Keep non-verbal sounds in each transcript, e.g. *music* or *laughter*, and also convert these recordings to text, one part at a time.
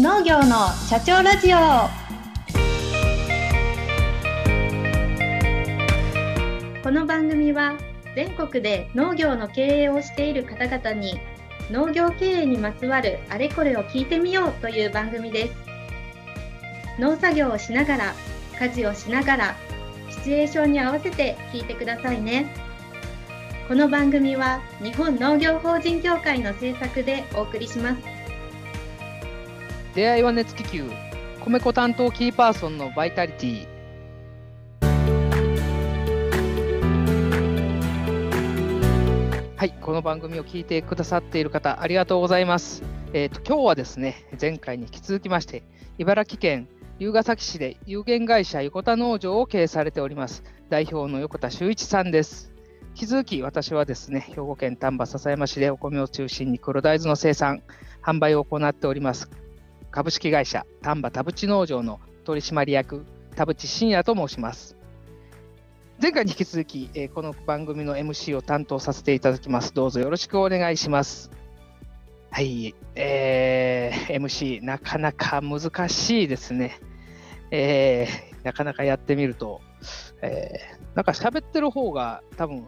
農業の社長ラジオ。この番組は全国で農業の経営をしている方々に農業経営にまつわるあれこれを聞いてみようという番組です。農作業をしながら家事をしながらシチュエーションに合わせて聞いてくださいね。この番組は日本農業法人協会の制作でお送りします。出会いは熱気球。米粉担当キーパーソンのバイタリティ。はいこの番組を聞いてくださっている方ありがとうございます。えっ、と今日はですね前回に引き続きまして茨城県龍ケ崎市で有限会社横田農場を経営されております代表の横田修一さんです。引き続き私はですね兵庫県丹波篠山市でお米を中心に黒大豆の生産販売を行っております。株式会社丹波田淵農場の取締役田淵真也と申します。前回に引き続き、えこの番組の MC を担当させていただきます。どうぞよろしくお願いします。はい、えー MC なかなか難しいですね。えーなかなかやってみると、えーなんか喋ってる方が多分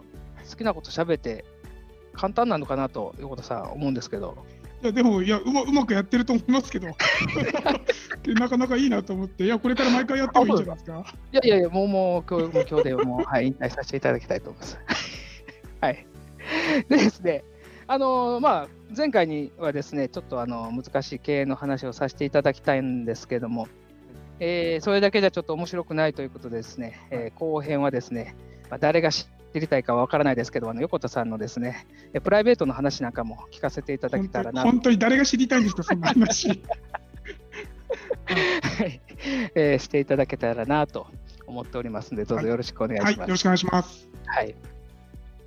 好きなこと喋って簡単なのかなと横田さん思うんですけど。いやでもいやうまうまくやってると思いますけど *laughs* なかなかいいなと思っていやこれから毎回やってもいいんじゃないですか？いやいやいや、もう、もう、今日、もう今日でもう、はい、引退させていただきたいと思います。*laughs* はい。でですね、あのまあ、前回にはですね、ちょっとあの難しい経営の話をさせていただきたいんですけども、えーそれだけじゃちょっと面白くないということでですね、えー後編はですね、まあ、誰が知りたいかわからないですけど、あの横田さんのですね、えープライベートの話なんかも聞かせていただけたらな。本当に誰が知りたいんですかそんな話。はい。えーしていただけたらなと思っておりますので、どうぞよろしくお願いします。はいよろしくお願いします。はい。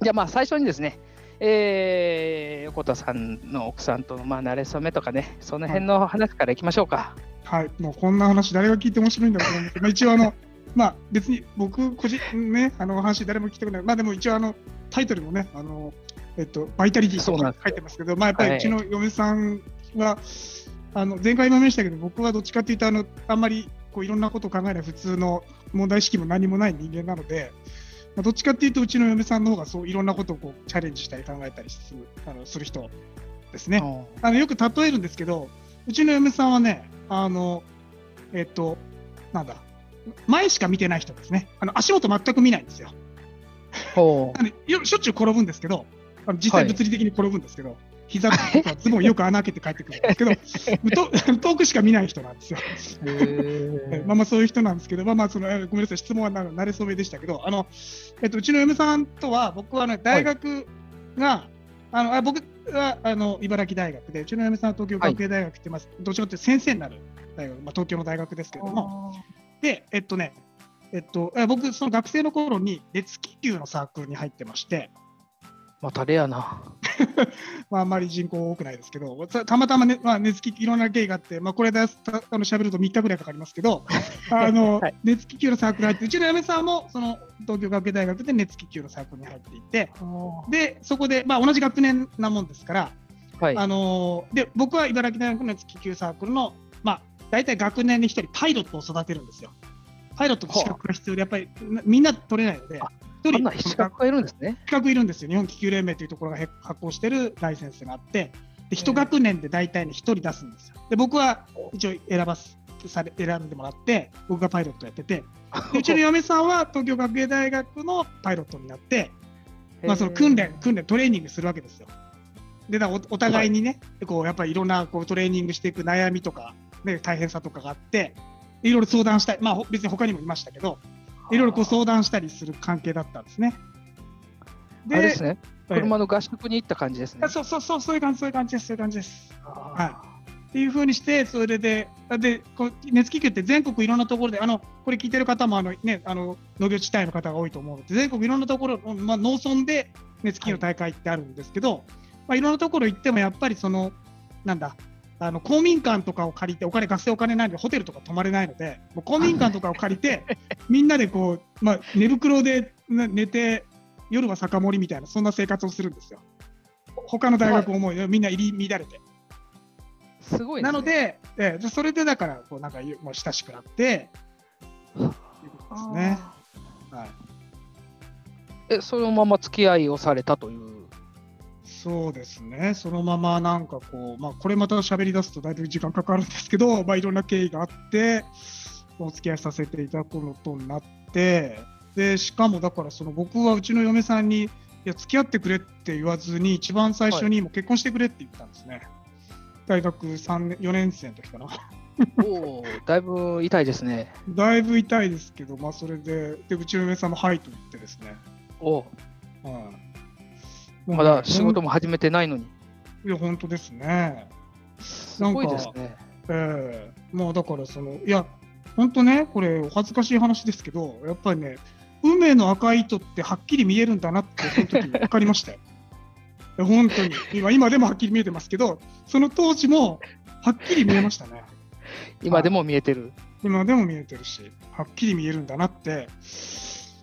じゃあまあ最初にですね、えー横田さんの奥さんとのまあ慣れ初めとかね、その辺の話からいきましょうか。はい。もうこんな話誰が聞いて面白いんだろうと思うんですけど、まあ、一応あのまあ別に僕個人ねあの話誰も聞きたくない。まあでも一応あのタイトルもねあのえっとバイタリティとか書いてますけどまあやっぱはい。りうちの嫁さんは、あの前回も言いましたけど僕はどっちかっていうとあのあんまりこういろんなことを考えない普通の問題意識も何もない人間なので、まあ、どっちかっていうとうちの嫁さんの方がそういろんなことをこうチャレンジしたり考えたりするあのする人ですね。あのよく例えるんですけど、うちの嫁さんはね、あの、えっと、なんだ、前しか見てない人ですね。あの足元全く見ないんですよ。ほ *laughs* あのよしょっちゅう転ぶんですけど、あの実際はい物理的に転ぶんですけど、膝とかズボンよく穴開けて帰ってくるんですけど、*laughs* と *laughs* 遠くしか見ない人なんですよ。まあまあそういう人なんですけど、まあまあその、えごめんなさい、質問はな慣れ初めでしたけど、あの、えっと、うちの嫁さんとは、僕はね、大学が、あのあ僕はあの茨城大学で、うちの嫁さんは東京学芸大学って、まあ、どっちかというと先生になる大学、まあ、東京の大学ですけれども、で、えっとね、えっと、え僕、その学生の頃に熱気球のサークルに入ってまして、またレアな。*laughs* まあ、あんまり人口多くないですけど、たたまたま、ねまあ、熱気いろんな経緯があって、まあ、これでたあの喋ると3日ぐらいかかりますけど、*laughs* あのはい熱気球のサークル入って、うちの嫁さんもその東京学芸大学で熱気球のサークルに入っていて、でそこで、まあ、同じ学年なもんですから、はい。あので僕は茨城大学の熱気球サークルの、まあ、大体学年に1人、パイロットを育てるんですよ。パイロットの資格が必要で、やっぱりなみんな取れないのであ、一人資格がいるんですね。資格いるんですよ。日本気球連盟というところがへ発行してるライセンスがあって、で一学年で大体に1人出すんですよ。で僕は一応選ばすされ選んでもらって、僕がパイロットやってて、でうちの *laughs* 嫁さんは東京学芸大学のパイロットになって、まあ、その訓練、訓練、トレーニングするわけですよ。でだおお互いにね、こうやっぱりいろんなこうトレーニングしていく悩みとか、ね、大変さとかがあって、いろいろ相談したい、まあ、ほ別に他にもいましたけど、いろいろこう相談したりする関係だったんですね。あれですね。ええ車の合宿に行った感じですねあ。そうそうそう、そういう感じ、そういう感じです、そういう感じです。はっていうふうにして、それで、あでこう熱気球って全国いろんなところで、あのこれ聞いてる方もあの、ね、あの農業地帯の方が多いと思うので、全国いろんなところ、まあ、農村で熱気球の大会ってあるんですけど、いまあ、いろんなところ行っても、やっぱりその、なんだ、あの公民館とかを借りて、お金、学生お金ないので、ホテルとか泊まれないので、もう公民館とかを借りて、*laughs* みんなでこう、まあ、寝袋でね寝て、夜は酒盛りみたいな、そんな生活をするんですよ。他の大学思い、みんな入り乱れて。すごい。なので、えそれでだからこうなんかもう親しくなって、ですね。はい。え、そのまま付き合いをされたという。そうですね、そのままなんかこう、まあ、これまた喋り出すとだいぶ時間かかるんですけど、まあ、いろんな経緯があって、お付き合いさせていただくことになって、でしかもだから、その僕はうちの嫁さんに、いや、付き合ってくれって言わずに、一番最初にもう結婚してくれって言ったんですね。大学3年、4年生の時かな。おお、だいぶ痛いですね。だいぶ痛いですけど、まあ、それで、でうちの嫁さんもはいと言ってですね。おお、はい、まだ仕事も始めてないのに。いや、本当ですね。すごいですね。ええまあだからそのいや本当ねこれお恥ずかしい話ですけどやっぱりね運命の赤い糸ってはっきり見えるんだなってその時分かりましたよ。*laughs* 本当に今今でもはっきり見えてますけどその当時もはっきり見えましたね。今でも見えてる。今でも見えてるしはっきり見えるんだなって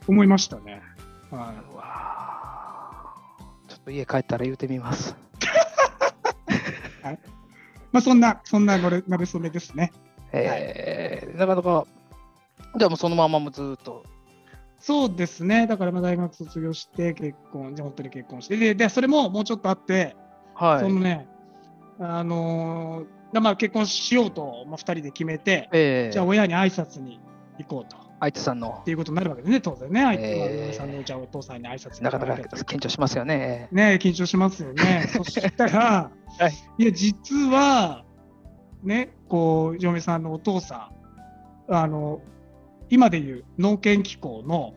思いましたね。はうわーちょっと家帰ったら言うてみます。い、まあそんなそんななれなれそめですね。えーなかなか、じゃあもうそのままもずーっと。そうですね。だからまあ大学卒業して結婚、じゃあ本当に結婚して、で、でそれももうちょっとあって、はい。そのね、あのーまあ結婚しようと、まあ、2人で決めて、えー、じゃあ親に挨拶に行こうと。相手さんのっ、ていうことになるわけですね、当然ね。相手はえー嫁さんのじゃあお父さんに挨拶になかなか緊張しますよね。ね緊張しますよね。*laughs* そしたら、はいい、や、実は、ね、こう、嫁さんのお父さん、あの、今でいう農研機構の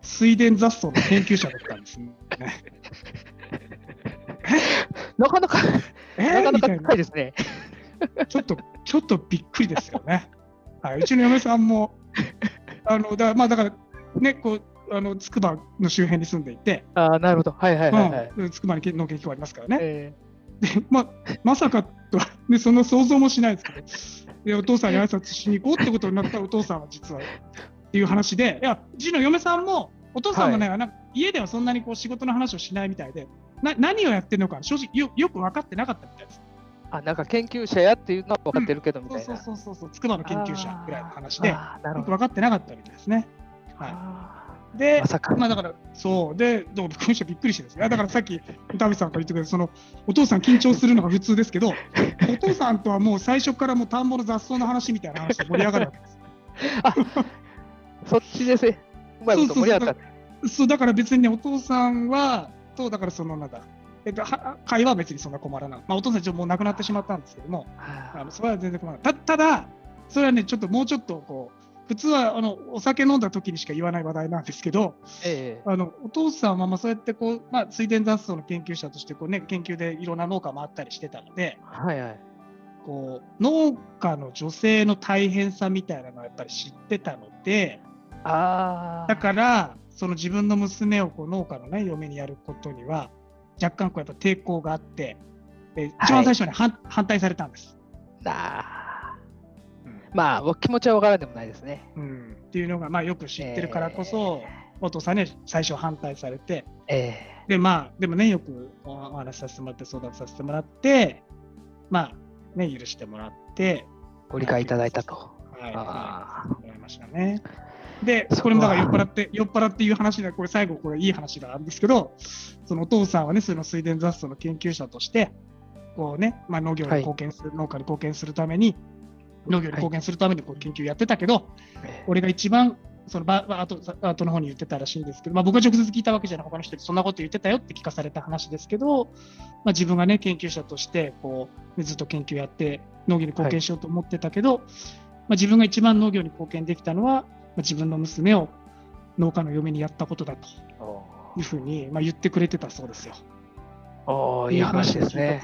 水田雑草の研究者だったんですね。*laughs* なかなか、*laughs* えなかなかみたいな高いですね。ちょっと、ちょっとびっくりですよね。はい、うちの嫁さんも、あのだまあ、だから、ね、こう、あの筑波の周辺に住んでいて、ああ、なるほど。はいはいはい、はい。うん、筑波に農研機構ありますからね。えでままさかとは、ね、その想像もしないですけど、でお父さんに挨拶しに行こうってことになったら、お父さんは実はっていう話で、いや、うちの嫁さんも、お父さんもね、なんか家ではそんなにこう仕事の話をしないみたいで、な何をやってるのか、正直よよく分かってなかったみたいです。ーあ、なんか研究者やっていうのは分かってるけどみたいな。そうそうそうそう、筑波の研究者ぐらいの話で、よ。く分かってなかったみたいですね。はいあでま。まあだから、そう、で、でも僕もびっくりしてですね、*laughs* だからさっき、田淵さんから言ってくれた、そのお父さん緊張するのが普通ですけど、*laughs* お父さんとはもう最初からもう田んぼの雑草の話みたいな話で盛り上がるわけです。*laughs* そっちですね。うまいこと盛り上がった。そうだから別にね、お父さんは、と、だからそのなんだ、えっと、は会話は別にそんな困らない。まあ、お父さんちょっともう亡くなってしまったんですけども、あのそれは全然困らない。たただ、それはね、ちょっともうちょっとこう、普通はあのお酒飲んだ時にしか言わない話題なんですけど、ええあのお父さんはまあそうやってこう、まあ、水田雑草の研究者としてこう、ね、研究でいろんな農家回ったりしてたので、はいはい。こう農家の女性の大変さみたいなのはやっぱり知ってたので、ああ。だから、その自分の娘をこう農家の、ね、嫁にやることには、若干こうやっぱ抵抗があって、え一番最初に反,、反対されたんです。なあ。うんまあ、お気持ちは分からんでもないですね。うんっていうのが、まあ、よく知ってるからこそ、お父さんに最初反対されて、ええで、まあ、でもね、よくおお話しさせてもらって、相談させてもらって、まあ、ね、許してもらって、ご理解いただいたと。はい、あはい、もらいましたね。でそ、これもだから酔っ払って、酔っ払っていう話で、これ最後、これいい話があるんですけど、そのお父さんはね、その水田雑草の研究者として、こうね、まあ、農業にはい。貢献する、農家に貢献するために、農業に貢献するためにこう研究やってたけど、ええ。俺が一番、そのばば後後の方に言ってたらしいんですけど、まあ、僕は直接聞いたわけじゃない、他の人にそんなこと言ってたよって聞かされた話ですけど、まあ、自分がね、研究者としてこう、ねずっと研究やって、農業に貢献しようと思ってたけど、まあ、自分が一番農業に貢献できたのは、まあ、自分の娘を農家の嫁にやったことだというふうに、まあ、言ってくれてたそうですよ。おーいい話ですね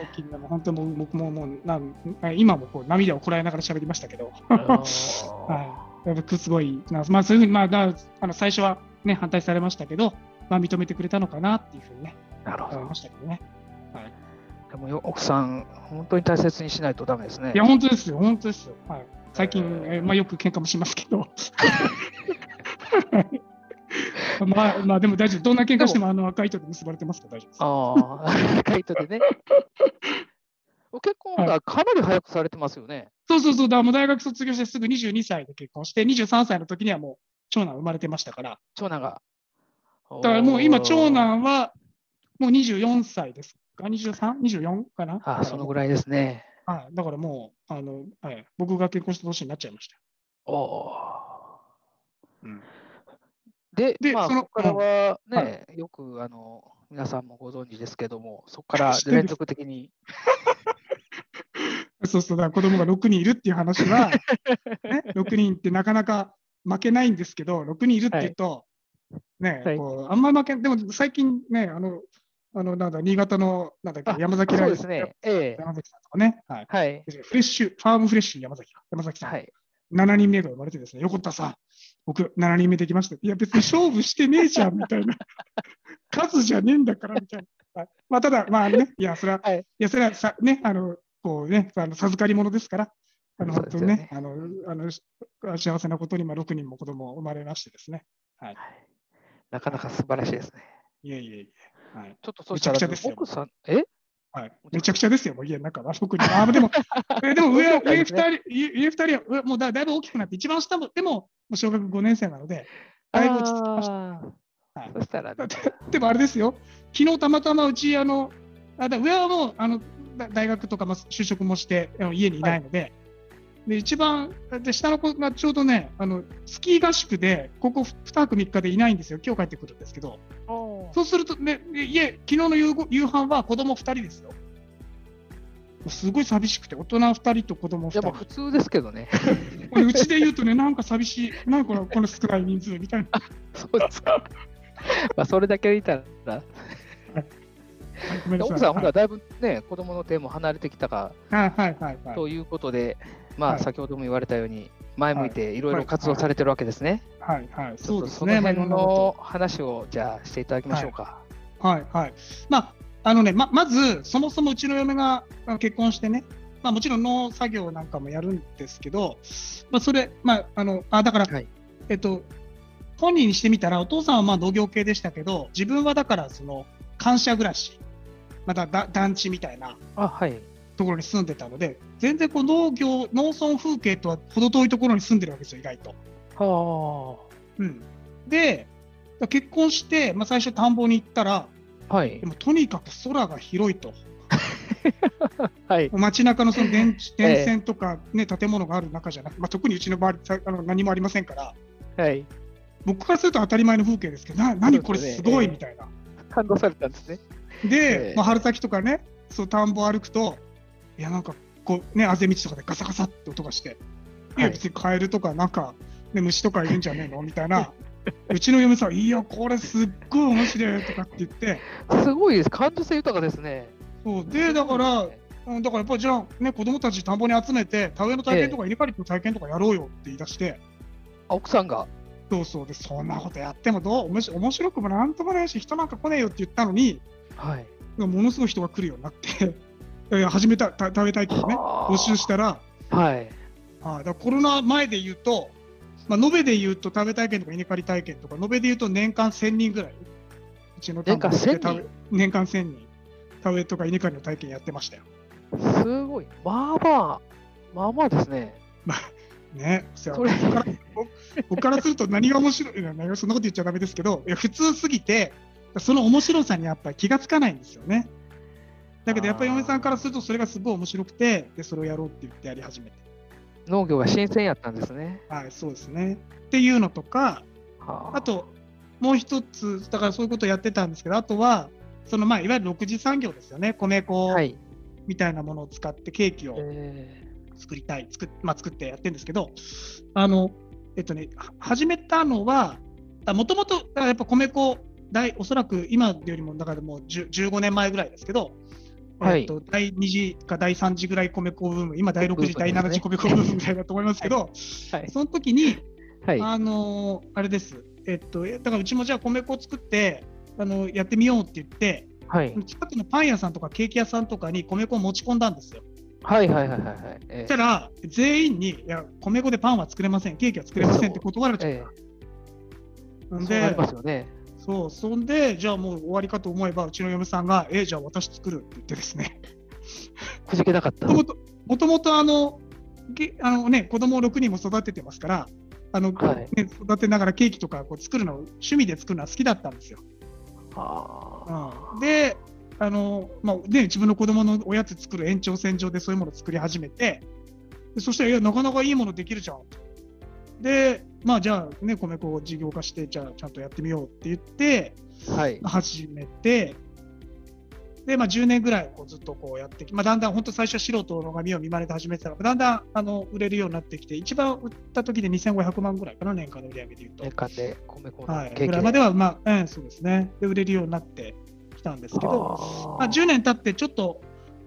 本当にもう僕ももうなん今もこう涙をこらえながら喋りましたけど、*laughs* はい、やっぱすごいな、まあ、そういうふうに、まあ、だあの最初は、ね、反対されましたけど、まあ、認めてくれたのかなっていうふうにね、なるほど思いま。したけどね。はい、でもよ奥さん、本当に大切にしないとダメですねいや、。本当ですよ、本当ですよ。はい、最近、えーまあ、よく喧嘩もしますけど。*laughs* まあ、まあ、でも大丈夫。どんな喧嘩してもあの赤い糸で結ばれてますから大丈夫です。ああ、カイトでね。*laughs* 結婚がかなり早くされてますよね。そうそうそう、だからもう大学卒業してすぐ22歳で結婚して、23歳の時にはもう長男生まれてましたから、長男が。だからもう今、長男はもう24歳ですか、23、24かな？あ、そのぐ。らいですね。はい、だからもう、あのはい、僕が結婚した年になっちゃいました。おー。うん。で、まあ、でそこからはうん。はね、よくあの皆さんもご存知ですけども、*laughs* そこから連続的に、*laughs* そうそう、だ子供が6人いるっていう話は、*laughs* ね、6人ってなかなか負けないんですけど、6人いるっていうと、ね、はい。こうあんま負けでも最近ね、あの、あのなんだ、新潟のなんだっけあ山崎ライですね。ええ山崎さんとかね、はい、はい。フレッシュ、ファームフレッシュ山崎か、山崎さん、はい。7人目が生まれてですね、横田さん、僕、7人目できました。いや、別に勝負してねえじゃんみたいな、*laughs* 数じゃねえんだからみたいな。はいまあ、ただ、まあね、いや、それは、はいいや、それはさ、ね、あの、こうね、あの授かり物ですから、あのね本当にね、あの、あの幸せなことに、まあ、6人も子供生まれましてですね。はいなかなか素晴らしいですね。いえいえいえ。はい。ちょっとそしたらめちゃくちゃですよ。奥さん、え？はい、めちゃくちゃですよ、もう家の中は、6人。あ、でも、*laughs* えでも上、上2そうですね。人、上上二人は上もうだだいぶ大きくなって、一番下も、でも、もう小学5年生なので、だいぶ落ち着きました。あはいーそしたら、だってでもあれですよ、昨日たまたまうち、あの、あだ上はもうあのだ大学とかまあ就職もして、家にいないので、で一番で、下の子がちょうどね、あのスキー合宿で、ここ2泊3日でいないんですよ、今日帰ってくるんですけど、そうするとね、で家、昨日の夕ご夕飯は子供2人ですよ。すごい寂しくて、大人2人と子供2人いやもう。普通ですけどね。*laughs* これうちで言うとね、なんか寂しい、なんかこのこの少ない人数みたいな。*laughs* そうですか。*laughs* まあ、それだけいたら、奥さん、ほら、だいぶね、子供の手も離れてきたかはいはいはいはい。ということで、まあ、はい先ほども言われたように、前向いていろいろはい活動されてるわけですね。はいはい、ちょっそうですね。とその辺の話を、じゃあ、していただきましょうか。とはいはい。まあ、あのね、ままず、そもそもうちの嫁が結婚してね、まあ、もちろん農作業なんかもやるんですけど、まあ、それ、まあ、あの、あ、だから、はいえっと、本人にしてみたら、お父さんはまあ農業系でしたけど、自分はだから、その、感謝暮らし、まただ団地みたいなあ、はい。ところに住んでたので、全然こう農業、農村風景とは程遠いところに住んでるわけですよ、意外と。はうん、で、結婚して、まあ、最初田んぼに行ったら、あ。はいで。もとにかく空が広いと。*laughs* はい。街中のその電 *laughs* 電線とか、ね建物がある中じゃなくて、まあ、特にうちの周りさあの何もありませんから、はい。僕からすると当たり前の風景ですけど、な何これすごいみたいな。感動されたんですね。で、ええまあ、春先とかね、そう田んぼ歩くと、いや、なんかこう、ね、あぜ道とかでガサガサって音がして、いや、はい別にカエルとか、なんか、ね、虫とかいるんじゃねえの？*laughs* みたいな。*laughs* うちの嫁さん、いや、これすっごい面白いとかって言って、すごいです。感受性豊かですね。そうで、だから、うん、だからやっぱりじゃあ、ね、子供たち田んぼに集めて、田植えの体験とか稲刈りの体験とかやろうよって言い出して、あ奥さんが？そうそうで、そんなことやってもどう？面白面白くもなんともないし、人なんか来ねえよって言ったのに、はい。ものすごい人が来るようになって、いや始めた、た田植え体験をね、はあ募集したら、はい。はい、だコロナ前で言うと、まあ、延べで言うと田植え体験とか稲刈り体験とか、延べで言うと年間1000人ぐらい、うちの年間1000人？年間1000人、田植えとか稲刈りの体験やってましたよ。すごい。まあまあ、まあまあですね。ね、そそれ僕から僕僕からすると何が面白い、そんなこと言っちゃだめですけど、いや普通すぎて、その面白さにやっぱり気がつかないんですよね。だけどやっぱり嫁さんからするとそれがすごい面白くて、でそれをやろうって言ってやり始めて。農業が新鮮やったんですね。はい、そうですね。っていうのとか、はあ、ともう一つ、だからそういうことをやってたんですけど、あとは、そのまあいわゆる6次産業ですよね、米粉はい。みたいなものを使ってケーキをえ作りたい、作っまあ、作ってやってるんですけど、あの、えっとね、は始めたのは、もともとやっぱ米粉、大おそらく今よりも、だからもう10 15年前ぐらいですけど、はいえっと、第2次か第3次ぐらい米粉ブーム、今第6次、ね7次米粉ブームみたいだと思いますけど、ーはい。その時に、はい。あのーあれです、えっと、だからうちもじゃあ米粉を作って、あのやってみようって言って、はい。近くのパン屋さんとかケーキ屋さんとかに米粉を持ち込んだんですよ。はいはいはいはいはい。えそしたら、全員に、いや、米粉でパンは作れません、ケーキは作れませんって断られちゃっえた。んそうなりでますよね。そう、そんで、じゃあもう終わりかと思えば、うちの嫁さんが、え、じゃあ私作るって言ってですね、くじけなかった。もともと、あの、げあのね、子供を6人も育ててますから、あの、はいね、育てながらケーキとかこう作るの、趣味で作るのは好きだったんですよ。あうん、で、あの、まあ、ね、自分の子供のおやつ作る延長線上でそういうものを作り始めて、でそしたら、いや、なかなかいいものできるじゃん。で、まあ、じゃあ、ね、米粉を事業化して、じゃあ、ちゃんとやってみようって言って、ーはい。始めて、で、まあ、10年ぐらいこうずっとこうやってきまあ、だんだん本当最初は素人の髪を見まねて始めてたら、だんだんあの売れるようになってきて、一番売った時で2500万ぐらいかな、年間の売り上げでいうと。年間で米粉のはい、ぐらいまでは、まあ、うん、そうですね。で、売れるようになってきたんですけど、まあ、10年経ってちょっと、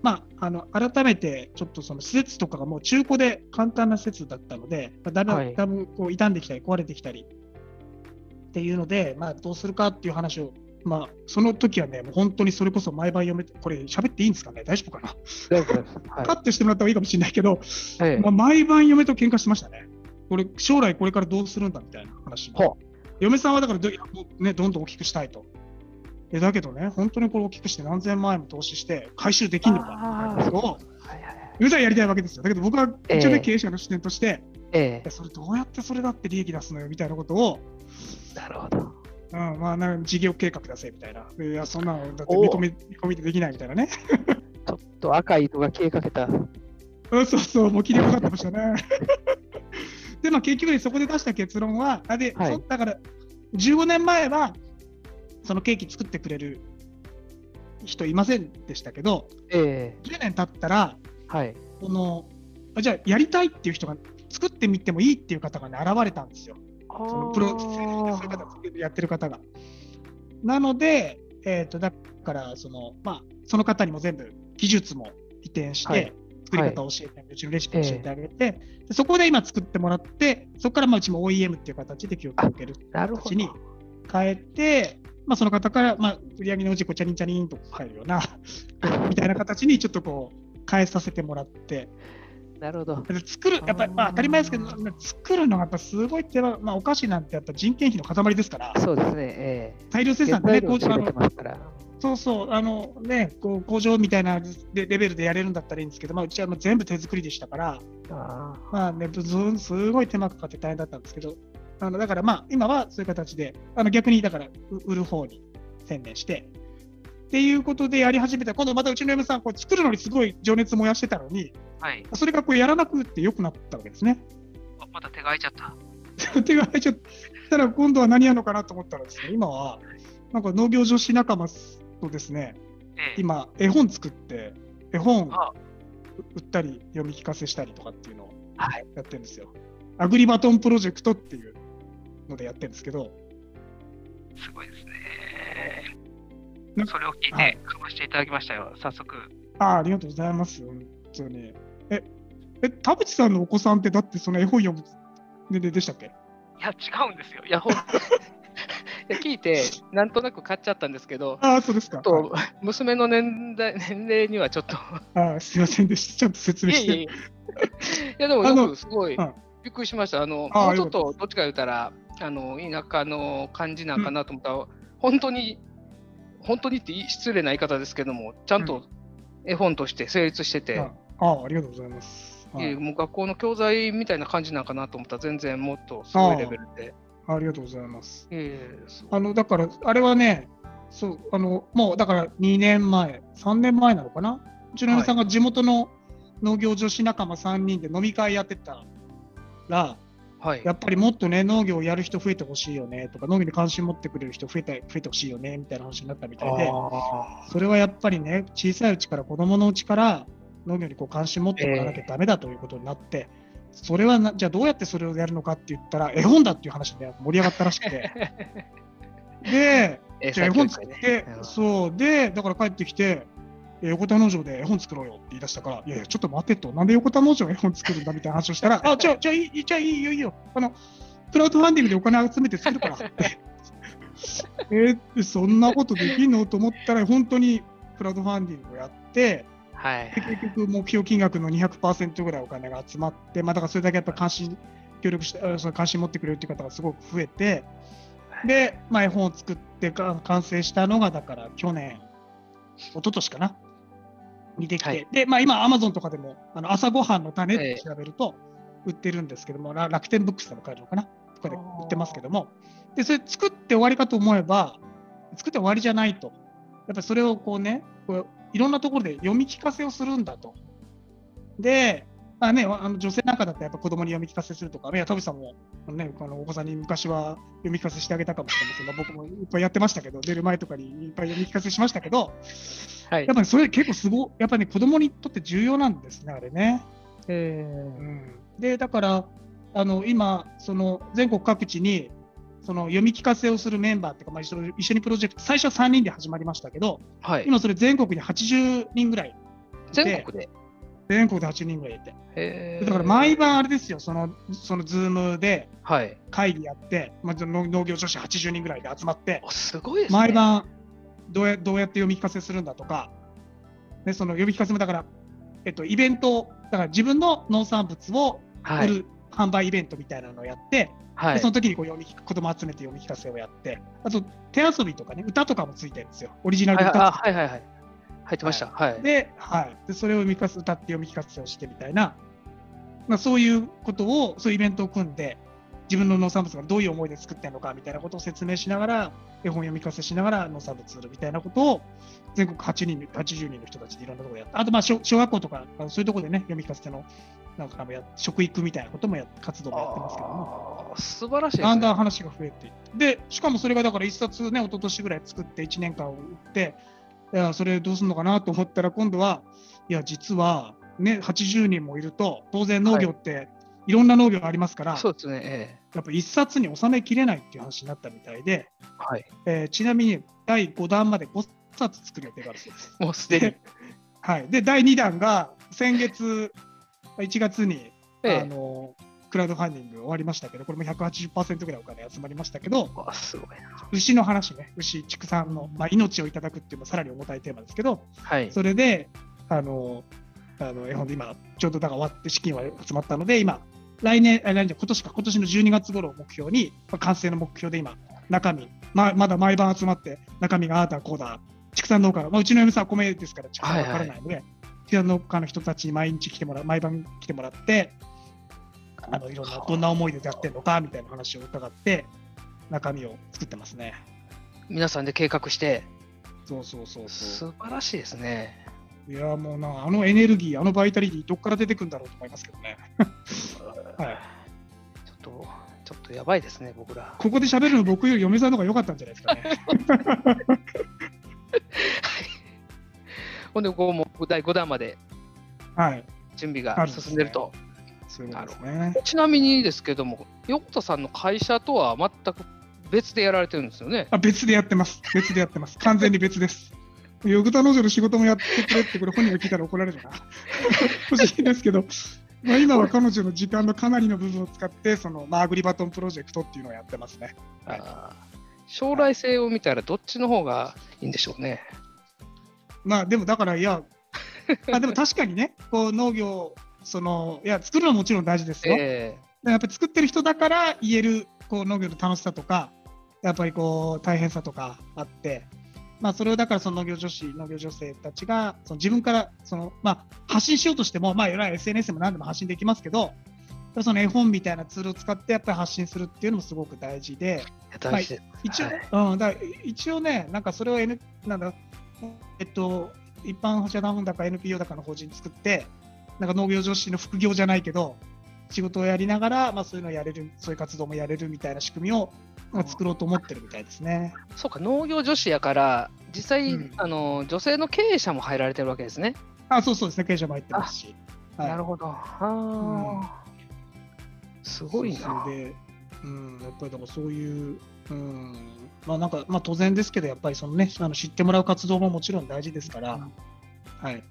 まあ、あの改めてちょっとその施設とかがもう中古で簡単な施設だったので、まあ、だいぶ、はいだいぶこう傷んできたり壊れてきたりっていうので、まあ、どうするかっていう話を、まあ、その時はね、もう本当にそれこそ毎晩読めて、これ喋っていいんですかね？大丈夫かな、大丈夫です。はいカットしてもらった方がいいかもしれないけど、ええまあ、毎晩嫁と喧嘩してましたね。これ将来これからどうするんだみたいな話。ほ嫁さんはだからど,ね、どんどん大きくしたいと。えだけどね、本当にこれ大きくして何千万円も投資して回収できるのかみたいなことをはいはいやりたいわけですよ。だけど僕は一応ね、ええ経営者の視点として、えいやそれどうやってそれだって利益出すのよみたいなことを、えなるほど。うんまあ、なんか事業計画出せみたいな。いや、そんなのだってお見込み見込みでできないみたいなね。ちょっと赤い糸が消えかけた。うんそうそう、もう切りかかってましたね。で、まあ、結局ね、そこで出した結論は、あで、はいそだから、15年前は、そのケーキ作ってくれる人いませんでしたけど、ええ10年経ったら、はい。このあじゃあ、やりたいっていう人が作ってみてもいいっていう方が、ね、現れたんですよ。そのプロそういう方やってる方が。なので、えー、とだからその、まあ、その方にも全部技術も移転して、はい作り方を教えて、うちのレシピを教えてあげて、でそこで今作ってもらって、そこからまあうちも OEM っていう形で記憶を受ける形に。変えて、まあ、その方から、まあ、売り上げのうちこうチャリンチャリンと入るような *laughs* みたいな形にちょっとこう変えさせてもらって、なるほど。で作る、やっぱり、まあ、当たり前ですけど、作るのがやっぱすごい手間、まあ、お菓子なんてやっぱ人件費の塊ですから、そうですね。ええ。大量生産でね、工場あの。そうそう、あのね、こう工場みたいなレレベルでやれるんだったらいいんですけど、まあ、うちはもう全部手作りでしたから、あまあね、ずすごい手間かかって大変だったんですけど、あのだからまあ、今はそういう形で、あの逆にだからう売る方に専念して、っていうことでやり始めたら、今度またうちの嫁さん、こう作るのにすごい情熱燃やしてたのに、あはい。それがこうやらなくってよくなったわけですね。また手が空いちゃった。手が入っちゃったら今度は何やるのかなと思ったらですね、今はなんか農業女子仲間とですね、ええ今絵本作って、絵本あ売ったり読み聞かせしたりとかっていうのをはい。やってるんですよ。アグリバトンプロジェクトっていうのでやってるんですけど、すごいですなね。それを聞いはいて、かましていただきましたよ、早速。ああありがとうございます、本当に。え、え田淵さんのお子さんってだってその絵本読む年齢でしたっけ？いや、違うんですよ。いや、ほん *laughs* いや聞いて、なんとなく買っちゃったんですけど、ああ、そうですか。ちょっと娘の年代年齢にはちょっと、ああすいませんでした。ちゃんと説明して。いやいやでもすごいうんびっくりしました。あのあもうちょっとどっちか言ったら、あの田舎の感じなんかなと思った。ら、本当に、本当にって失礼な言い方ですけども、ちゃんと絵本として成立してて、あああ、ありがとうございます。はい。もう学校の教材みたいな感じなんかなと思った。ら、全然もっとすごいレベルで。ありがとうございます。ええそう。あの、だから、あれはね、そう、あの、もうだから2年前、3年前なのかな？うちの嫁さんが地元の農業女子仲間3人で飲み会やってたら、はい。やっぱりもっとね、農業をやる人増えてほしいよねとか、農業に関心持ってくれる人増えて増えてほしいよねみたいな話になったみたいで、あそれはやっぱりね、小さいうちから子供のうちから農業にこう関心持ってもらわなきゃダメだということになって、それはなじゃあどうやってそれをやるのかって言ったら、絵本だっていう話で盛り上がったらしくて、*laughs* で、ーじゃあ絵本作って、うん。そう、で、だから帰ってきて、え横田農場で絵本作ろうよって言い出したから、いやいや、ちょっと待てと、なんで横田農場が絵本作るんだみたいな話をしたら、*laughs* あ、じゃあ、じゃあいい、じゃあいいよ、いいよ、あの、クラウドファンディングでお金集めて作るからって。*laughs* えーそんなことできんのと思ったら、本当にクラウドファンディングをやって、はいで結局、目標金額の200%ぐらいお金が集まって、まあ、だからそれだけやっぱ関心、協力して、あその関心持ってくれるっていう方がすごく増えて、で、まあ、絵本を作ってか完成したのが、だから去年、一昨年かな。似てきて、はい。で、まあ、今、アマゾンとかでもあの朝ごはんの種って調べると売ってるんですけども、ら楽天ブックスでも買えるのかな？とかで売ってますけども、でそれ作って終わりかと思えば、作って終わりじゃないと、やっぱりそれをこうね、こういろんなところで読み聞かせをするんだと。で、まあね、あの女性なんかだったらやっぱ子供に読み聞かせするとか、いや田淵さんも、ね、あのお子さんに昔は読み聞かせしてあげたかもしれませんが、僕もいっぱいやってましたけど、出る前とかにいっぱい読み聞かせしましたけど、はいやっぱりそれ結構すごい、やっぱり、ね、子供にとって重要なんですね、あれね。えうん、で、だから、あの今、その全国各地にその読み聞かせをするメンバーっていうか、まあ、一緒一緒にプロジェクト、最初は3人で始まりましたけど、ーはい。今それ全国に80人ぐらい全国で？全国で80人ぐらいいて、だから毎晩あれですよ、その、そのズームではい。会議やって、まあ、農農業女子80人ぐらいで集まって、おすごいね。毎晩どうやどうやって読み聞かせするんだとか、ね、その読み聞かせもだから、えっと、イベント、だから自分の農産物をはい。売る販売イベントみたいなのをやって、はいでそ。の時にこう読み聞子供集めて読み聞かせをやって、あと手遊びとかね、歌とかもついてるんですよ、オリジナルはいで歌あはいはいはい。入ってました。はい。で,、はい、でそれを読み聞かせ歌って読み聞かせをしてみたいな、まあ、そういうことを、そういうイベントを組んで、自分の農産物がどういう思いで作ってるのかみたいなことを説明しながら、絵本読み聞かせしながら農産物売るみたいなことを、全国8人、80人の人たちでいろんなところでやって、あとまあ小小学校とか、そういうところでね、読み聞かせの、なんかもや食育みたいなこともや活動もやってますけども。素晴らしいね。だんだん話が増えていって、で、しかもそれがだから一冊ね、一昨年ぐらい作って1年間売って、いや、それどうするのかなと思ったら、今度は、いや、実は、ね、80人もいると、当然農業って、い、ろんな農業がありますから、そうですね。えやっぱ一冊に収めきれないっていう話になったみたいで、えはい。えーちなみに第5弾まで5冊作る予定があるそうです。*laughs* もうすでに。はい、で、第2弾が先月、1月に、ええあのクラウドファンディング終わりましたけど、これも180%ぐらいお金集まりましたけど。牛の話ね、牛、畜産の、まあ、命をいただくっていうのはさらに重たいテーマですけど、はい。それで、あの、あの絵本で今、ちょうどだから終わって資金は集まったので、今、来年、あ来年今年か、今年の12月頃を目標に、まあ完成の目標で今、中身、ままだ毎晩集まって、中身がああだこうだ、畜産農家の、まあ、うちの嫁さんは米ですから、畜産わからないので、畜産農家の人たちに毎日来てもらう、毎晩来てもらって、あのいろんな、どんな思いでやってるのかみたいな話を伺って、中身を作ってますね。皆さんで計画して、そうそうそうそう。素晴らしいですね。いやもうな、あのエネルギー、あのバイタリティ、どっから出てくるんだろうと思いますけどね。*laughs* はい、ちょっと、ちょっとやばいですね、僕ら。ここで喋るの僕より嫁さんの方が良かったんじゃないですかね。ほんで、こうもう第5弾まではい。準備が進んでると。そういうことですね。ちなみにですけども、横田さんの会社とは全く別でやられてるんですよね。あ別でやってます。別でやってます。完全に別です。横田農場の仕事もやってくれって、これ本人が聞いたら怒られるな。*laughs* 欲しいですけど、まあ、今は彼女の時間のかなりの部分を使って、その、まあ、アグリバトンプロジェクトっていうのをやってますね。はい将来性を見たらどっちの方がいいんでしょうね。まあでもだから、いや、あでも確かにね、こう農業、その、いや、作るのはもちろん大事ですよ。えやっぱり作ってる人だから言えるこう農業の楽しさとか、やっぱりこう大変さとかあって、まあ、それをだからその農業女子、農業女性たちがその自分からその、まあ、発信しようとしても、まあ、いわゆる SNS でも何でも発信できますけど、その絵本みたいなツールを使ってやっぱり発信するっていうのもすごく大事で。一応、はいうん、だ一応ね、なんかそれを、N、なんだ、えっと、一般社団法だか NPO だかの法人作って、なんか農業女子の副業じゃないけど、仕事をやりながら、まあ、そういうのをやれる、そういう活動もやれるみたいな仕組みを、まあ、作ろうと思ってるみたいですね。そうか、農業女子やから、実際、うんあの女性の経営者も入られてるわけですね。あ、そうそうですね、経営者も入ってますし。はいなるほど。あーすごいな。それで、うん、やっぱりだからそういう、うん、まあなんか、まあ当然ですけど、やっぱりそのね、あの知ってもらう活動ももちろん大事ですから、はい。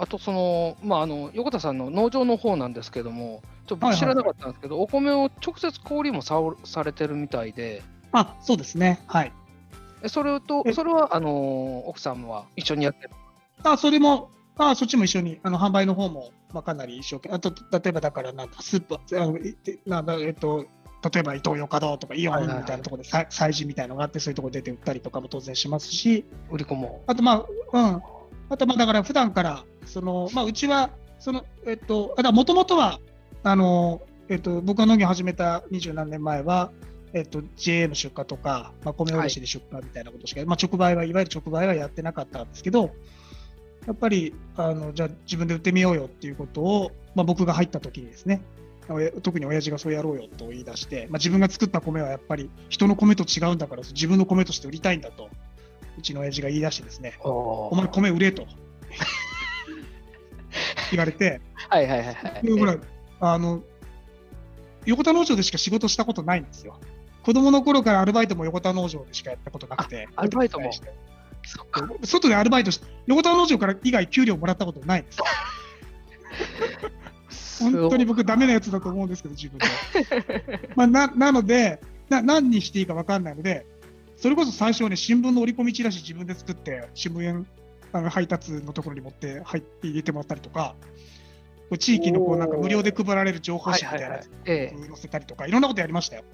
あとその、まあ、あの横田さんの農場の方なんですけども、ちょっと知らなかったんですけど、お米を直接小売りもさされてるみたいで、あ、そうですね。はい。えそれとえそれはあの奥さんは一緒にやってる？あ、それも、あ、そっちも一緒に、あの、販売の方も、まあ、かなり一生懸命、あと、例えばだから、なんか、スーパー、あの、いてなんだ、えっと、例えば、イトーヨーカドーとか、イオンみたいなところで、さ催事みたいなのがあって、そういうところ出て売ったりとかも当然しますし、売り子も。あと、まあ、うん、あとまあだから普段からそのまあうちはそのえっともともとはあのえっと僕が農業を始めた二十何年前はえっと JA の出荷とか、まあ、米卸で出荷みたいなことしか、はい、まあ直売はいわゆる直売はやってなかったんですけど。やっぱりあのじゃあ自分で売ってみようよっていうことを、まあ、僕が入った時にですね特に親父がそうやろうよと言い出して、まあ、自分が作った米はやっぱり人の米と違うんだから自分の米として売りたいんだとうちの親父が言い出してですねお前米売れと。*laughs* 言われて。はいはいはいはい、ほらあの横田農場でしか仕事したことないんですよ。子供の頃からアルバイトも横田農場でしかやったことなくて。アルバイトも。外でアルバイトして横田農場から以外給料もらったことないんです本当に僕、ダメなやつだと思うんですけど、自分で。まあ、ななのでな、何にしていいか分かんないので、それこそ最初はね、新聞の折り込みチラシ自分で作って、新聞あの配達のところに持って入って入れてもらったりとか、地域のこうなんか無料で配られる情報誌みたいなやつ載せたりとか、いろんなことやりましたよ。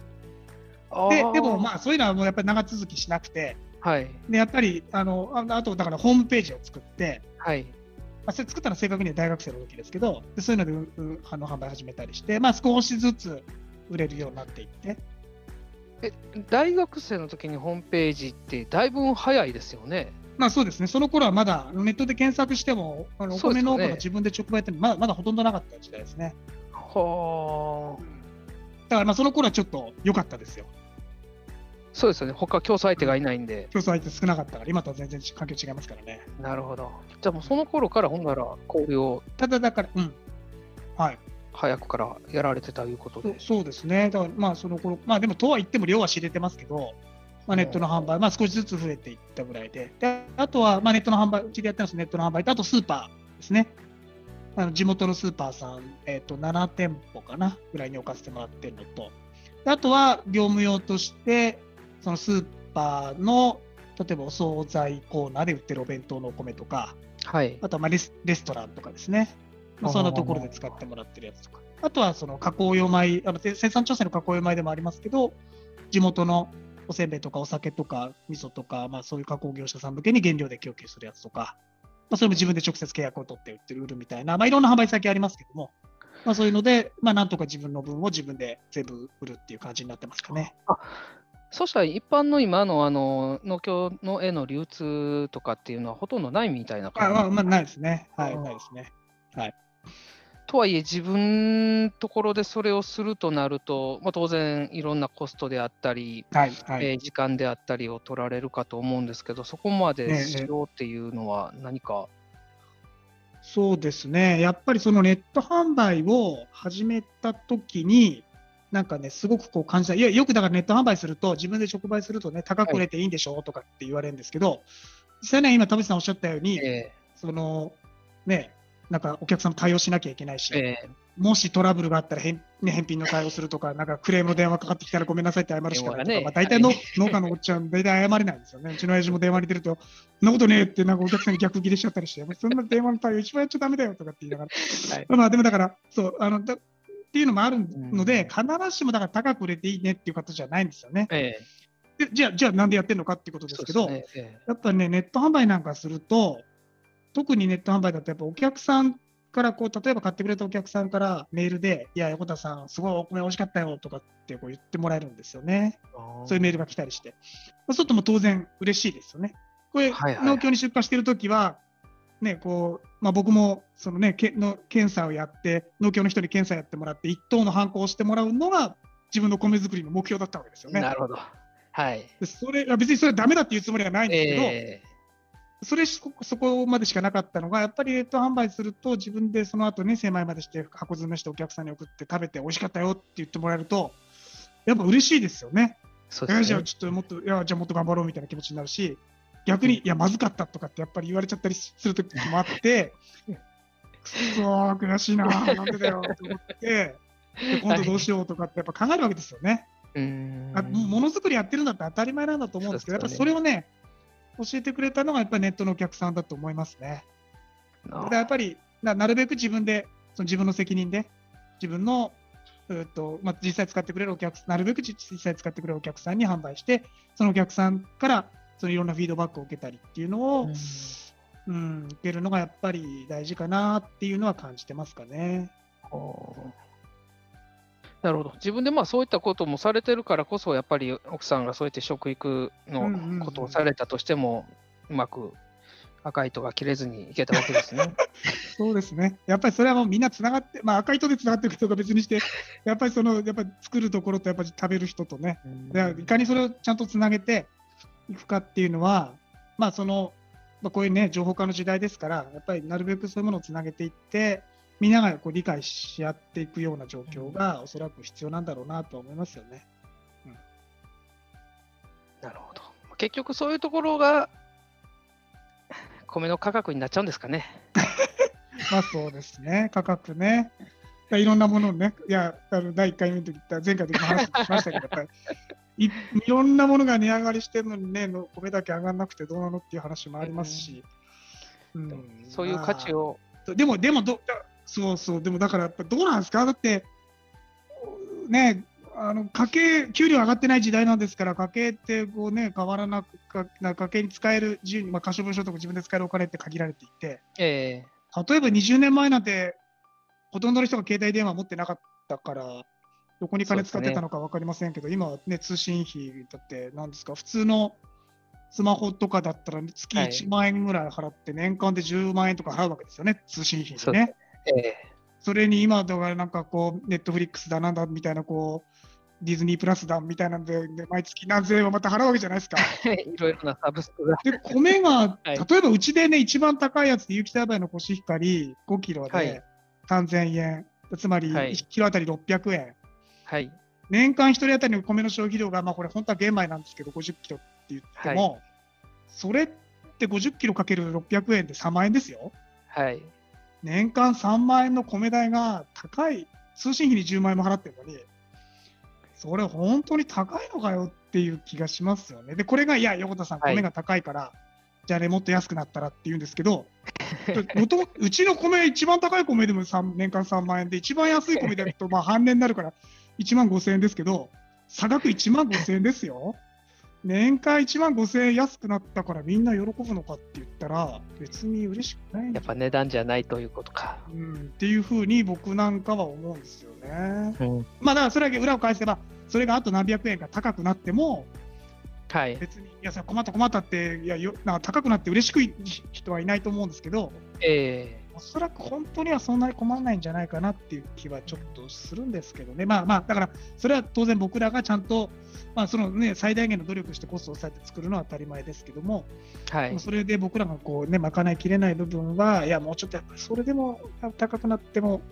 ででも、まあ、そういうのはもうやっぱり長続きしなくて、はい、でやっぱりあのあと、だからホームページを作って、はいまあ、それ作ったのは正確には大学生の時ですけど、でそういうのであの販売始めたりして、まあ、少しずつ売れるようになっていって。え大学生の時にホームページってだいぶ早いですよね。まあそうですね、その頃はまだネットで検索しても、あのお米農家が自分で直売ってまだまだほとんどなかった時代ですね。はあ。だからまあその頃はちょっと良かったですよ。そうですよね、他競争相手がいないんで。競争相手少なかったから、今とは全然環境違いますからね。なるほど。じゃあもうその頃からほんなら交流を。ただだから、うん。はい。早くからやられてたいうことで。そうですね。だからまあその頃、まあでもとは言っても量は知れてますけど、まあ、ネットの販売、まあ少しずつ増えていったぐらいで。であとは、まあネットの販売、うちでやってますネットの販売と、あとスーパーですね。あの地元のスーパーさん、えっ、ー、と、7店舗かなぐらいに置かせてもらってるのと、あとは業務用として、そのスーパーの例えばお惣菜コーナーで売ってるお弁当のお米とか、はい、あとはまあレスレストランとかですね、まあ、そんなところで使ってもらってるやつとか、あとはその加工用米、あの生産調整の加工用米でもありますけど、地元のおせんべいとかお酒とか味噌とか、まあ、そういう加工業者さん向けに原料で供給するやつとか、まあ、それも自分で直接契約を取って売ってる売るみたいな、まあ、いろんな販売先ありますけども、まあ、そういうので、まあ、なんとか自分の分を自分で全部売るっていう感じになってますかね。あそしたら一般の今のあの農協の絵の流通とかっていうのはほとんどないみたいな感じ？あ、まあ、ないですね。はい、ないですね。はい。とはいえ、自分ところでそれをするとなると、まあ、当然いろんなコストであったり、はいはい、えー、時間であったりを取られるかと思うんですけど、そこまでしようっていうのは何か、そうですね、やっぱりそのネット販売を始めたときに、なんかね、すごくこう感じた。いや、よくだからネット販売すると、自分で直売するとね、高く売れていいんでしょ、うとかって言われるんですけど、実際ね、今、田淵さんおっしゃったように、えー、その、ね、なんかお客さんも対応しなきゃいけないし、えー、もしトラブルがあったら返,、ね、返品の対応するとか、なんかクレームの電話かかってきたらごめんなさいって謝るしかないとか、ね、まあ、大体の、農家のおっちゃん、大体謝れないんですよね。うちの親父も電話に出ると、そんなことねえって、なんかお客さんに逆ギレしちゃったりして、そんな電話の対応一番やっちゃだめだよとかって言いながら、はい、まあでもだから、そう、あのだっていうのもあるので、必ずしもだから高く売れていいねっていう形じゃないんですよね。ええ、でじゃあ、じゃあなんでやってるのかっていうことですけど、ね。え、やっぱね、ネット販売なんかすると、特にネット販売だと、やっぱお客さんからこう、例えば買ってくれたお客さんからメールで、いや、横田さん、すごいお米美味しかったよとかってこう言ってもらえるんですよね。そういうメールが来たりして。そうするとも当然嬉しいですよね。これ、はいはい、農協に出荷してるときは、ね、こう、まあ、僕もその、ね、けの検査をやって、農協の人に検査やってもらって、一等のハンコをしてもらうのが、自分の米作りの目標だったわけですよね。なるほど。はい。それ別にそれはダメだっていうつもりはないんですけど、えー、それそこまでしかなかったのが、やっぱりネット販売すると、自分でその後ね、精米までして箱詰めしてお客さんに送って食べて美味しかったよって言ってもらえると、やっぱ嬉しいですよね。そうですねじゃあちょっともっと、いや、じゃあもっと頑張ろうみたいな気持ちになるし、逆に、いや、まずかったとかってやっぱり言われちゃったりする時もあって、くそー、悔しいな、なんでだよと思って、今度どうしようとかってやっぱ考えるわけですよね。あものづくりやってるんだって当たり前なんだと思うんですけど、ね、やっぱそれをね、教えてくれたのがやっぱりネットのお客さんだと思いますね。やっぱりなるべく自分で、その自分の責任で、自分のうとまあ、実際使ってくれるお客さん、なるべく実際使ってくれるお客さんに販売して、そのお客さんからそのいろんなフィードバックを受けたりっていうのを、うん、受けるのがやっぱり大事かなっていうのは感じてますかね。なるほど。自分でまあそういったこともされてるからこそ、やっぱり奥さんがそうやって食育のことをされたとしても、うまく赤い糸が切れずにいけたわけですね。*laughs* そうですね。やっぱりそれはもうみんなつながって、まあ赤い糸でつながってるかどうか別にして、*laughs* やっぱりその、やっぱり作るところとやっぱり食べる人とね、でいかにそれをちゃんとつなげていくかっていうのは、まあその、まあ、こういうね、情報化の時代ですから、やっぱりなるべくそういうものをつなげていって、みんながこう理解し合っていくような状況がおそらく必要なんだろうなと思いますよね。なるほど。結局そういうところが米の価格になっちゃうんですかね。*laughs* まあそうですね、価格ね。いろんなものをね、いや、あの第1回目の時言った、前回の時も話しましたけど、やっぱり *laughs* いいろんなものが値上がりしてるのにね、の米だけ上がらなくてどうなのっていう話もありますし、うんそういう価値を、まあでも、でもど、だそうそう、でもだからやっぱどうなんですか？だって、ね、あの家計、給料上がってない時代なんですから、家計ってこう、ね、変わらなくか、な家計に使える自由に、まあ、可処分所得自分で使えるお金って限られていて、え例えば20年前なんて、ほとんどの人が携帯電話持ってなかったから、どこに金使ってたのか分かりませんけど、今はね、通信費だって、なんですか、普通のスマホとかだったら、月はい。1万円ぐらい払って、年間で10万円とか払うわけですよね、通信費そうにね。ええそれに今だからなんかこう、ネットフリックスだなんだみたいな、こう、ディズニープラスだみたいなんで、で毎月何千円をまた払うわけじゃないですか。え *laughs* いろいろなサブスクが。で、米が、はい例えばうちでね、一番高いやつで、有機栽培のコシヒカリ5キロはいで3000円、つまりはい1キロあたり600円。はい。年間1人当たりの米の消費量が、まあこれ本当は玄米なんですけど、50キロって言っても、それって50キロかける600円で3万円ですよ。はい。年間3万円の米代が高い、通信費に10万円も払ってるのに、それ本当に高いのかよっていう気がしますよね。で、これが、いや、横田さん、はい米が高いから、じゃあね、もっと安くなったらって言うんですけど、もともうちの米、一番高い米でも3年間3万円で、一番安い米だとまあ半年になるから1万5千円ですけど、差額1万5千円ですよ。年間1万5千円安くなったからみんな喜ぶのかって言ったら、別に嬉しくないやっぱ値段じゃないということか。うん、っていうふうに僕なんかは思うんですよね。うんまあだからそれだけ裏を返せば、それがあと何百円か高くなっても、はい。別に、いや、困った困ったって、いやよなんか高くなって嬉しくい人はいないと思うんですけど、えおそらく本当にはそんなに困らないんじゃないかなっていう気はちょっとするんですけどね。まあまあ、だから、それは当然僕らがちゃんと、まあそのね、最大限の努力してコストを抑えて作るのは当たり前ですけども、えはい。それで僕らがこうね、賄いきれない部分は、いや、もうちょっとやっぱりそれでも高くなっても、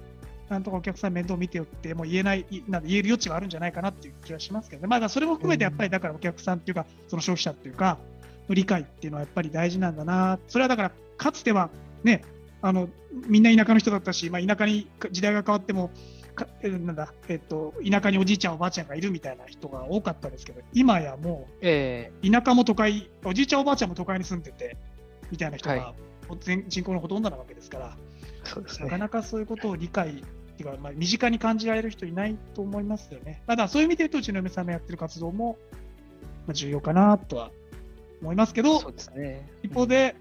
なんとかお客さん面倒見てよって、もう言えない、いなんか言える余地があるんじゃないかなっていう気がしますけどね。まあ、それも含めて、やっぱりだからお客さんっていうか、その消費者っていうか、の理解っていうのはやっぱり大事なんだな。それはだから、かつてはね、あの、みんな田舎の人だったし、まあ、田舎に時代が変わっても、かえなんだ、えっと、田舎におじいちゃん、おばあちゃんがいるみたいな人が多かったですけど、今やもう、え田舎も都会、おじいちゃん、おばあちゃんも都会に住んでて、みたいな人はが全人口のほとんどなわけですから、えそうですね。なかなかそういうことを理解っていうか、まあ、身近に感じられる人いないと思いますよね。ただ、そういう意味で言うと、うちの嫁さんのやってる活動も、まあ、重要かなとは思いますけどそう、ですね。一方で、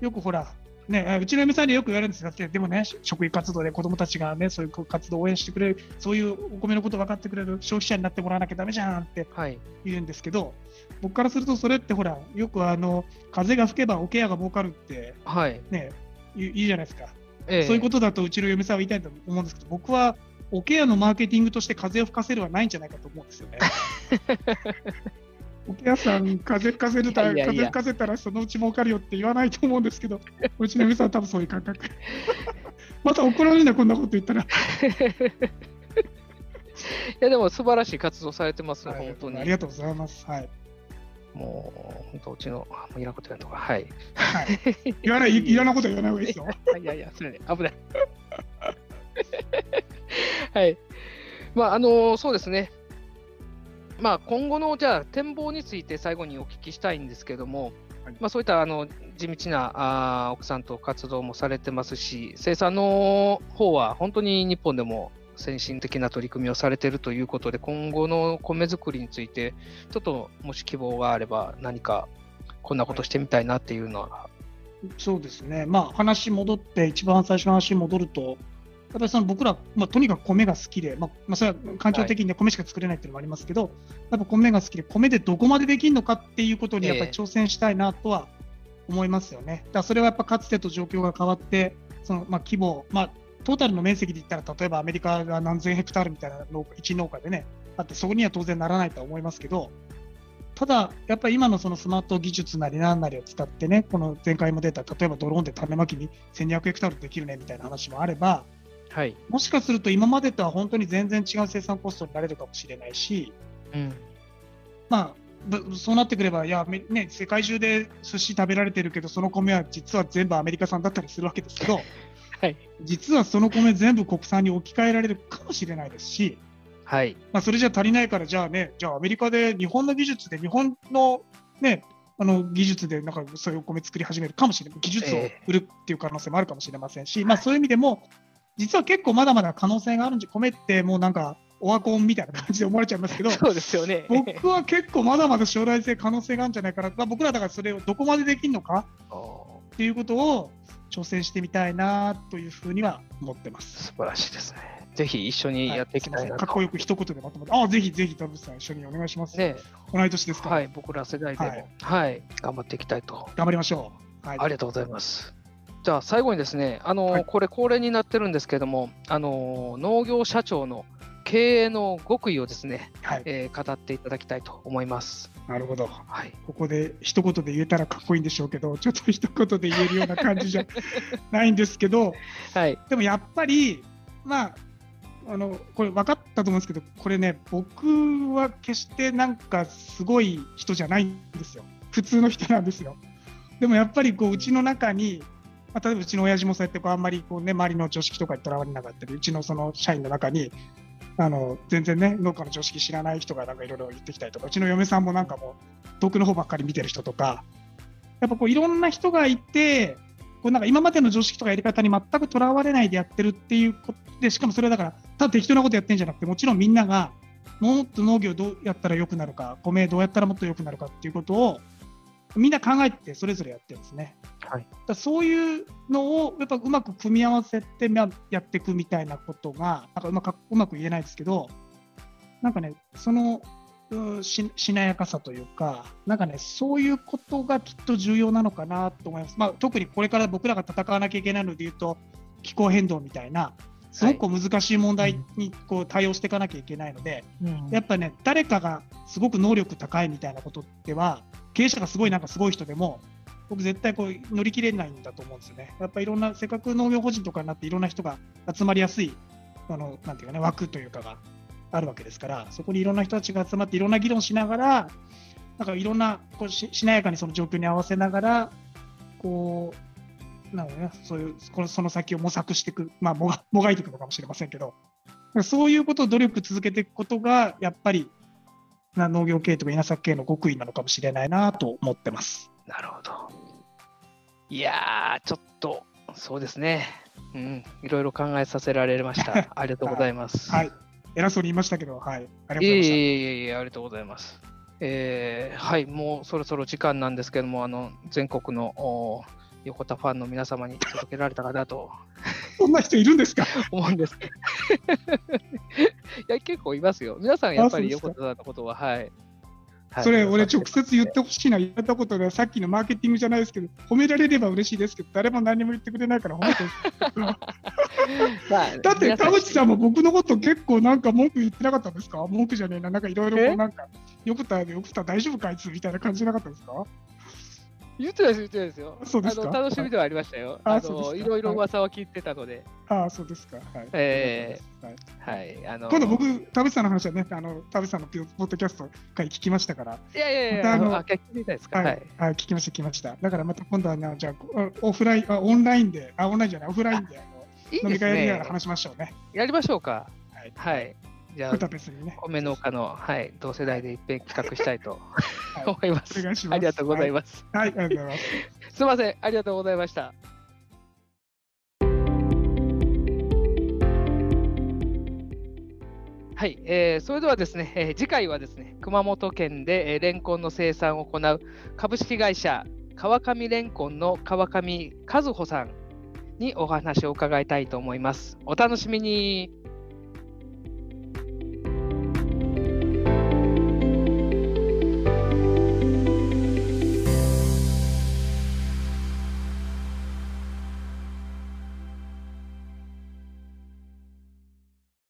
よくほら、ね、あうちの嫁さんによく言われるんですが、でもね、食育活動で子どもたちがね、そういう活動を応援してくれる、そういうお米のこと分かってくれる消費者になってもらわなきゃだめじゃんってはい。言うんですけど、僕からするとそれってほら、よくあの風が吹けば桶屋が儲かるってはい。ね、いいいじゃないですか、ええそういうことだとうちの嫁さんは言いたいと思うんですけど、僕は桶屋のマーケティングとして風を吹かせるはないんじゃないかと思うんですよね。*laughs* 桶屋さん、風吹かせるたらいやいやいや風吹かせたらそのうち儲かるよって言わないと思うんですけど、うちの嫁さんは多分そういう感覚。*laughs* また怒られるな、こんなこと言ったら。*laughs* いや、でも素晴らしい活動されてますね、はい本当に。ありがとうございます。はい。もう、本当、うちの、あもういらんこと言うのか。はい。はい、言わない、い *laughs* いらんなことは言わない方がいいですよ。いやいや、それね、危ない。はい。まあ、あのそうですね。まあ、今後の、じゃあ、展望について最後にお聞きしたいんですけども、はい。まあ、そういったあの地道なあー奥さんと活動もされてますし、生産の方は本当に日本でも先進的な取り組みをされているということで、今後の米作りについて、ちょっともし希望があれば、何かこんなことしてみたいなっていうのは。そうですね、まあ、話戻って、一番最初の話に戻ると、やっぱりその僕ら、まあ、とにかく米が好きで、まあまあ、それは環境的に米しか作れないっていうのもありますけど、はい、やっぱ米が好きで、米でどこまでできるのかっていうことにやっぱり挑戦したいなとは思いますよね。だからそれはやっぱかつてと状況が変わって、そのまあ規模、まあ、トータルの面積で言ったら、例えばアメリカが何千ヘクタールみたいな農家、1農家でね、あって、そこには当然ならないとは思いますけど、ただ、やっぱり今のそのスマート技術なりなんなりを使ってね、この前回も出た、例えばドローンで種まきに1200ヘクタールできるねみたいな話もあれば、はい、もしかすると今までとは本当に全然違う生産コストになれるかもしれないし、うん、まあ、そうなってくれば、いや、ね、世界中で寿司食べられてるけど、その米は実は全部アメリカ産だったりするわけですけど、*laughs* はい、実はその米全部国産に置き換えられるかもしれないですし、はい。まあ、それじゃ足りないから、じゃあね、じゃあアメリカで日本の技術で、日本の,、ね、あの技術でなんかそういうお米作り始めるかもしれない、技術を売るっていう可能性もあるかもしれませんし、えー、まあ、そういう意味でも、実は結構まだまだ可能性があるんで、米ってもうなんか、オワコンみたいな感じで思われちゃいますけど、*laughs* そうですよね僕は結構まだまだ将来性、可能性があるんじゃないかな、まあ、僕らだからそれをどこまでできるのかっていうことを挑戦してみたいなというふうには思ってます。素晴らしいですね。ぜひ一緒にやっていきたいなと、はい、かっこよく一言でまとめて、ああ、ぜひぜひ田渕さん、一緒にお願いします。ね、同い年ですかはい、僕ら世代でも、はい、はい、頑張っていきたいと。頑張りましょう。はい、ありがとうございます。じゃあ最後にですね、あの、はい、これ恒例になってるんですけれども、あの農業社長の経営の極意をですね、はい、えー、語っていただきたいと思います。なるほど、はい、ここで一言で言えたらかっこいいんでしょうけど、ちょっと一言で言えるような感じじゃ *laughs* ないんですけど、はい、でもやっぱり、まあ、あのこれ分かったと思うんですけど、これね、僕は決してなんかすごい人じゃないんですよ。普通の人なんですよ。でもやっぱりこううちの中に、まあ、例えばうちの親父もそうやってこうあんまりこう、ね、周りの常識とかにとらわれなかったり、うちのその社員の中に、あの全然ね、農家の常識知らない人がなんかいろいろ言ってきたりとか、うちの嫁さんもなんかもう遠くの方ばっかり見てる人とか、やっぱこういろんな人がいて、こうなんか今までの常識とかやり方に全くとらわれないでやってるっていうことで、しかもそれはだから、ただ適当なことやってるんじゃなくて、もちろんみんながもっと農業どうやったら良くなるか、米どうやったらもっと良くなるかっていうことを、みんな考えてそれぞれやってるんですね。はい、だそういうのをやっぱうまく組み合わせてやっていくみたいなことが、なんかうまくうまく言えないですけど、なんかね、そのししなやかさというか、なんかね、そういうことがきっと重要なのかなと思います。まあ、特にこれから僕らが戦わなきゃいけないのでいうと、気候変動みたいな、すごく難しい問題にこう対応していかなきゃいけないので、うん、やっぱね、誰かがすごく能力高いみたいなことでは、経営者がすごいなんかすごい人でも、僕絶対こう乗り切れないんだと思うんですよね。やっぱいろんな、せっかく農業法人とかになっていろんな人が集まりやすい、あのなんていうかね、枠というかがあるわけですから、そこにいろんな人たちが集まっていろんな議論しながら、なんかいろんなこうししなやかにその状況に合わせながら、こう、なのね、そういうこのその先を模索していく、まあもが、もがいていくのかもしれませんけど、そういうことを努力続けていくことが、やっぱり農業系とか稲作系の極意なのかもしれないなと思ってます。なるほど。いやー、ちょっと、そうですね。うん、いろいろ考えさせられました。*laughs* ありがとうございます。はい。偉そうに言いましたけど、はい。ありがとうございました。いえいえいえ、ありがとうございます。えー、はい、もうそろそろ時間なんですけども、あの全国の横田ファンの皆様に届けられたかなと。そんな人いるんですか？*laughs* 思うんです。*laughs* いや、結構いますよ。皆さんやっぱり横田さんのことは、はい。それ、俺、直接言ってほしいな、言ったことで、さっきのマーケティングじゃないですけど、褒められれば嬉しいですけど、誰も何も言ってくれないから褒めて *laughs* だって、田淵さんも僕のこと結構なんか文句言ってなかったんですか？文句じゃねえな、なんかいろいろなんか、よくた、よくた大丈夫かいつみたいな感じじゃなかったですか？言ってないです、言ってないですよ。そうですか？楽しみではありましたよ。あのいろいろ噂は聞いてたので。ああ、そうですか。はい。えー、はい。あの今度僕、田淵さんの話はね、あの田淵さんのポッドキャスト回聞きましたから。いやいやいや、あの、あ聞きたいですか？はい。はい、聞きました、聞きました。だからまた今度はね、じゃあ、オフライン、あオンラインで、あ、オンラインじゃない、オフラインで、あの飲み会やりながら話しましょうね。やりましょうか。はい。はいじゃあ、ね、米農家の、はい、同世代でいっぺん企画したいと *laughs* 思います。いします。ありがとうございます。はい、はい、ありがとうございます。すみません、ありがとうございました。はい、えー、それではですね、えー、次回はですね、熊本県で、えー、レンコンの生産を行う株式会社川上レンコンの川上和穂さんにお話を伺いたいと思います。お楽しみに。